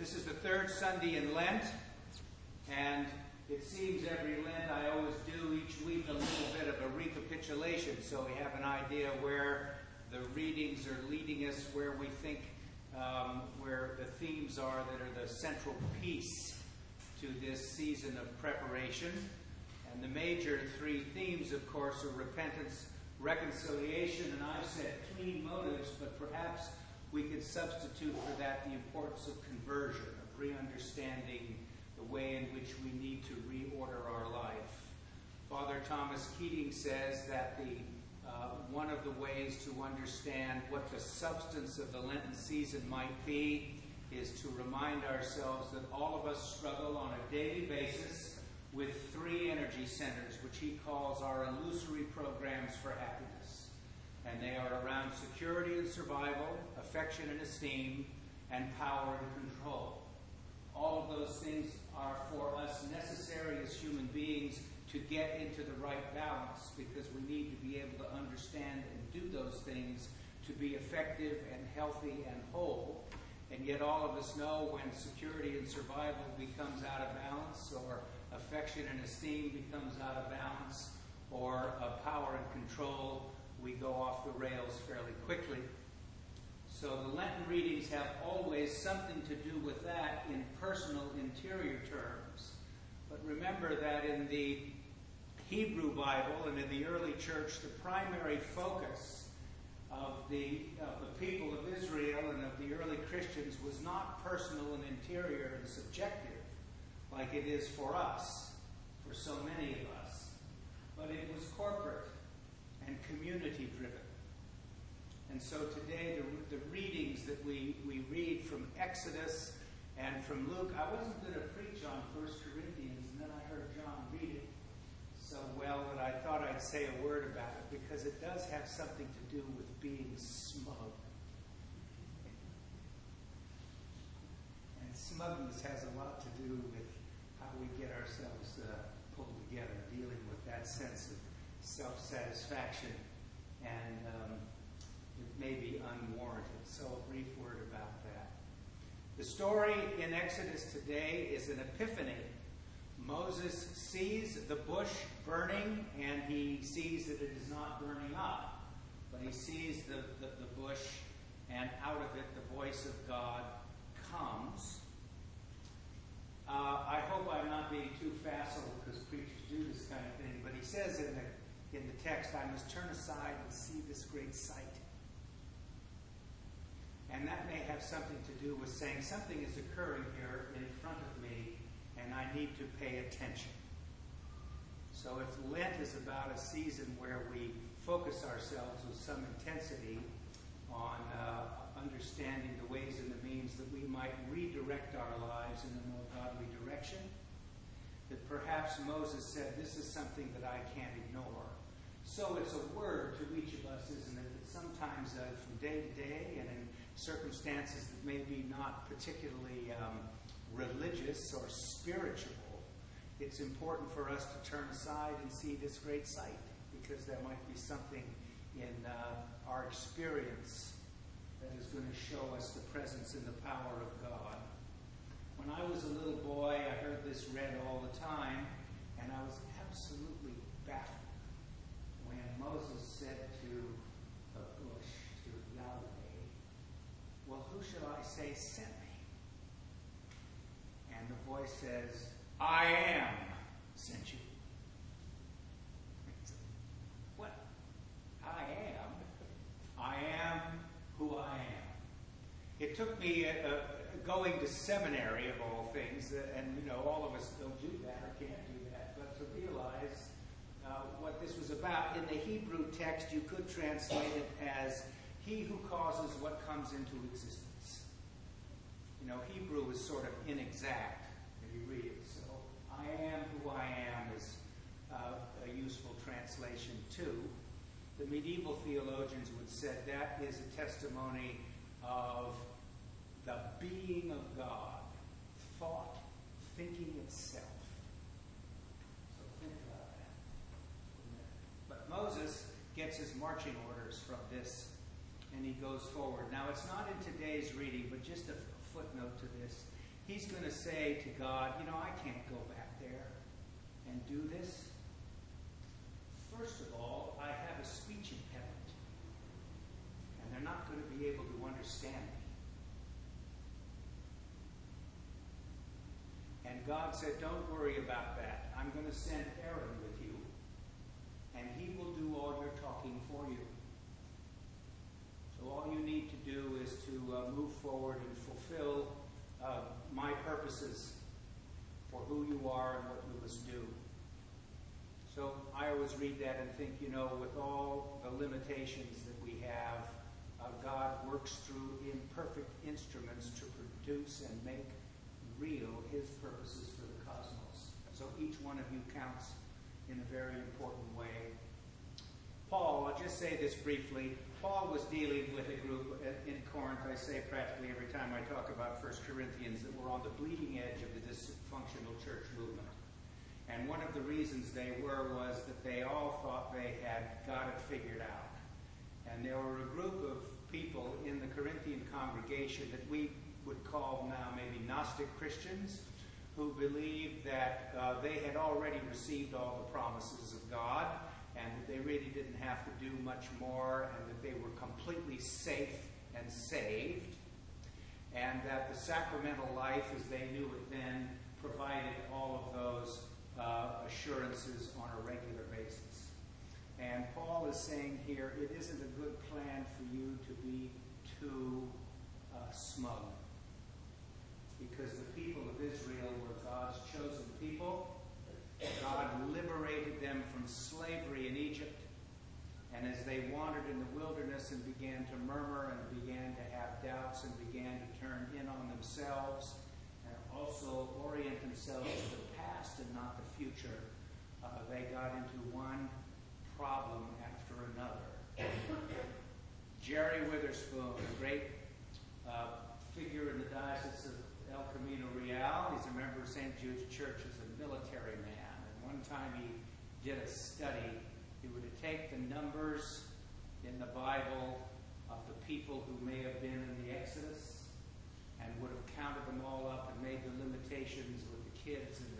This is the third Sunday in Lent, and it seems every Lent I always do each week a little bit of a recapitulation so we have an idea where the readings are leading us, where we think, um, where the themes are that are the central piece to this season of preparation. And the major three themes, of course, are repentance, reconciliation, and I've said clean motives, but perhaps we could substitute for that the importance of conversion, of re-understanding the way in which we need to reorder our life. Father Thomas Keating says that the uh, one of the ways to understand what the substance of the Lenten season might be is to remind ourselves that all of us struggle on a daily basis with three energy centers, which he calls our illusory programs for happiness. And they are around security and survival, affection and esteem, and power and control. All of those things are for us necessary as human beings to get into the right balance because we need to be able to understand and do those things to be effective and healthy and whole. And yet all of us know when security and survival becomes out of balance or affection and esteem becomes out of balance or uh, power and control, we go off the rails fairly quickly. So the Lenten readings have always something to do with that in personal interior terms. But remember that in the Hebrew Bible and in the early church, the primary focus of the, of the people of Israel and of the early Christians was not personal and interior and subjective like it is for us, for so many of us, but it was corporate and community driven. And so today, the, the readings that we, we read from Exodus and from Luke, I wasn't going to preach on 1 Corinthians, and then I heard John read it so well that I thought I'd say a word about it because it does have something to do with being smug. And smugness has a lot to do with how we get ourselves uh, pulled together, dealing with that sense of self satisfaction and um, it may be unwarranted. So, a brief word about that. The story in Exodus today is an epiphany. Moses sees the bush burning and he sees that it is not burning up, but he sees the, the, the bush and out of it the voice of God comes. Uh, I hope I'm not being too facile because preachers do this kind of thing, but he says in the, in the text, I must turn aside and see this great sight. And that may have something to do with saying something is occurring here in front of me and I need to pay attention. So if Lent is about a season where we focus ourselves with some intensity on uh, understanding the ways and the means that we might redirect our lives in a more godly direction, that perhaps Moses said, this is something that I can't ignore. So it's a word to each of us, isn't it? That sometimes uh, from day to day and in circumstances that may be not particularly um, religious or spiritual, it's important for us to turn aside and see this great sight because there might be something in uh, our experience that is going to show us the presence and the power of God. When I was a little boy, I heard this read all the time, and I was absolutely baffled when Moses said to the bush, to Yahweh, Well, who shall I say sent me? And the voice says, I am sent you. What? I am. I am who I am. It took me uh, uh, going to seminary, of all things, uh, and you know, all of us don't do that or can't do that, but to realize uh, what this was about. In the Hebrew text, you could translate it as He who causes what comes into existence. You know, Hebrew is sort of inexact if you read it. So, I am who I am is uh, a useful translation too. The medieval theologians would say that is a testimony of the being of God, thought, thinking itself. So think about that. But Moses gets his marching orders from this and he goes forward. Now, it's not in today's reading, but just a footnote to this. he's going to say to God, You know, I can't go back there and do this. First of all, I have a speech impediment, and they're not going to be able to understand me. And God said, Don't worry about that. I'm going to send Aaron with you, and he will do all your talking for you. So all you need to do is to uh, move forward and fulfill uh, my purposes for who you are and what you must do. So I always read that and think, you know, with all the limitations that we have, uh, God works through imperfect instruments to produce and make real his purposes for the cosmos. So each one of you counts in a very important way. Paul, I'll just say this briefly. Paul was dealing with a group in Corinth, I say practically every time I talk about 1 Corinthians, that were on the bleeding edge of the dysfunctional church movement. And one of the reasons they were was that they all thought they had got it figured out. And there were a group of people in the Corinthian congregation that we would call now maybe Gnostic Christians who believed that uh, they had already received all the promises of God and that they really didn't have to do much more and that they were completely safe and saved and that the sacramental life as they knew it then provided all on a regular basis. And Paul is saying here, it isn't a good plan for you to be too uh, smug because the people of Israel were God's chosen people. God liberated them from slavery in Egypt. And as they wandered in the wilderness and began to murmur and began to have doubts and began to turn in on themselves and also orient themselves to the past and not the future, they got into one problem after another. Jerry Witherspoon, a great uh, figure in the Diocese of El Camino Real. He's a member of St. Jude's Church as a military man. And one time he did a study. He would take the numbers in the Bible of the people who may have been in the Exodus and would have counted them all up and made the limitations with the kids and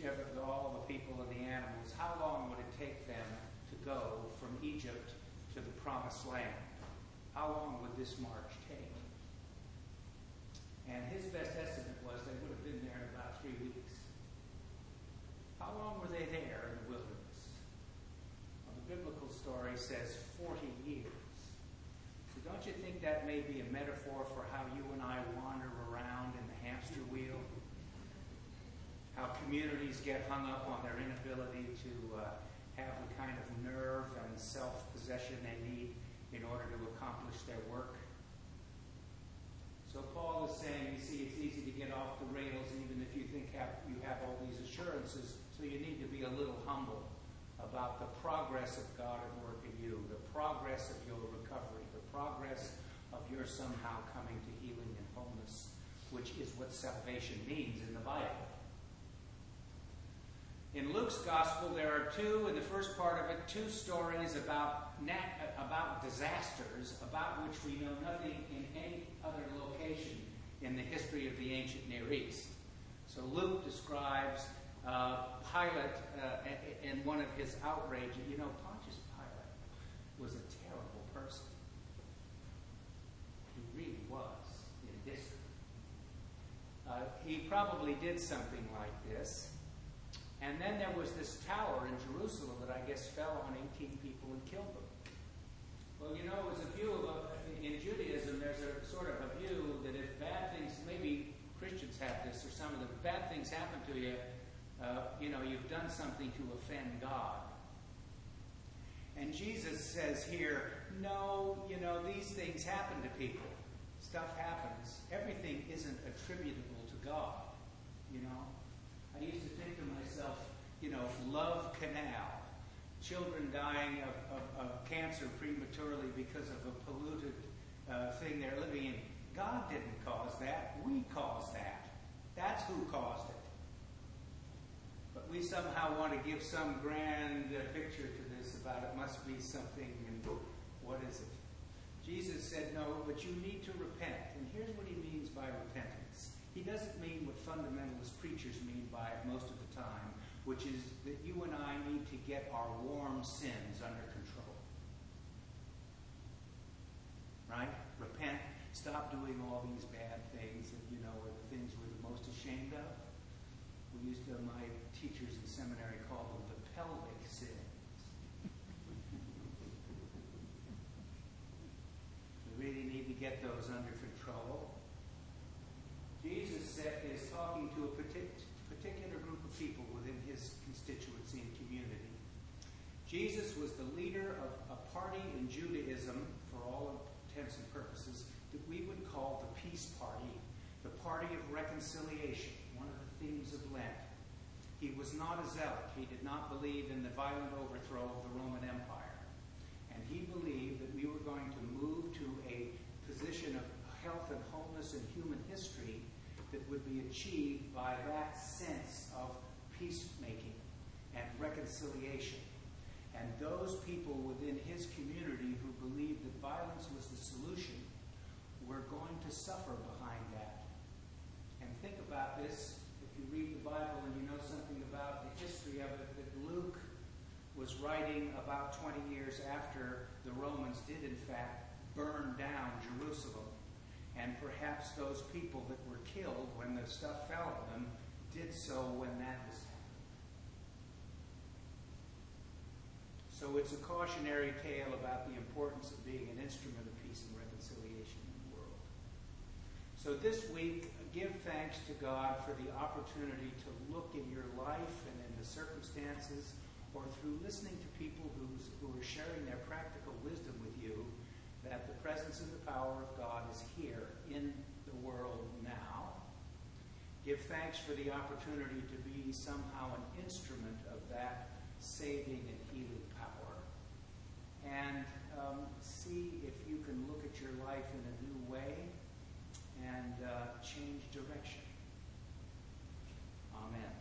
the all the people and the animals. How long would it take them to go from Egypt to the promised land? How long would this march take? And his best estimate was they would have been there in about three weeks. How long were they there in the wilderness? Well, the biblical story says 40 years. So don't you think that may be a metaphor for how you and I wander around in the hamster wheel? How communities get hung up on their inability to uh, have the kind of nerve and self-possession they need in order to accomplish their work. So Paul is saying, you see, it's easy to get off the rails even if you think have, you have all these assurances. So you need to be a little humble about the progress of God at work in you, the progress of your recovery, the progress of your somehow coming to healing and wholeness, which is what salvation means in the Bible. In Luke's gospel, there are two, in the first part of it, two stories about, nat- about disasters about which we know nothing in any other location in the history of the ancient Near East. So Luke describes uh, Pilate uh, in one of his outrages. You know, Pontius Pilate was a terrible person. He really was in history. Uh, he probably did something like this. And then there was this tower in Jerusalem that I guess fell on 18 people and killed them. Well, you know, it was a view of, in Judaism, there's a sort of a view that if bad things, maybe Christians have this, or some of the bad things happen to you, uh, you know, you've done something to offend God. And Jesus says here, no, you know, these things happen to people. Stuff happens. Everything isn't attributable to God, you know. I used to think to myself, you know, Love Canal, children dying of, of, of cancer prematurely because of a polluted uh, thing they're living in. God didn't cause that. We caused that. That's who caused it. But we somehow want to give some grand uh, picture to this about it must be something, and what is it? Jesus said, no, but you need to repent. And here's what he means by repentance. He doesn't mean what fundamentalist preachers mean by it most of the time, which is that you and I need to get our warm sins under control. Right? Repent. Stop doing all these bad things that, you know, are the things we're the most ashamed of. We used to, my teachers in seminary called them the pelvic sins. we really need to get those under control. Jesus said, is talking to a partic- particular group of people within his constituency and community. Jesus was the leader of a party in Judaism, for all intents and purposes, that we would call the Peace Party, the party of reconciliation, one of the themes of Lent. He was not a zealot. He did not believe in the violent overthrow of the Roman Empire. And he believed that we were going to move to a position of health and wholeness in human history that would be achieved by that sense of peacemaking and reconciliation. And those people within his community who believed that violence was the solution were going to suffer behind that. And think about this. If you read the Bible and you know something about the history of it, that Luke was writing about 20 years after the Romans did, in fact, burn down Jerusalem. And perhaps those people that were killed when the stuff fell on them did so when that was happening. So it's a cautionary tale about the importance of being an instrument of peace and reconciliation in the world. So this week, give thanks to God for the opportunity to look in your life and in the circumstances, or through listening to people who are sharing their practical wisdom with you, that the presence and the power of God is here in the world now. Give thanks for the opportunity to be somehow an instrument of that saving and healing power. And um, see if you can look at your life in a new way and uh, change direction. Amen.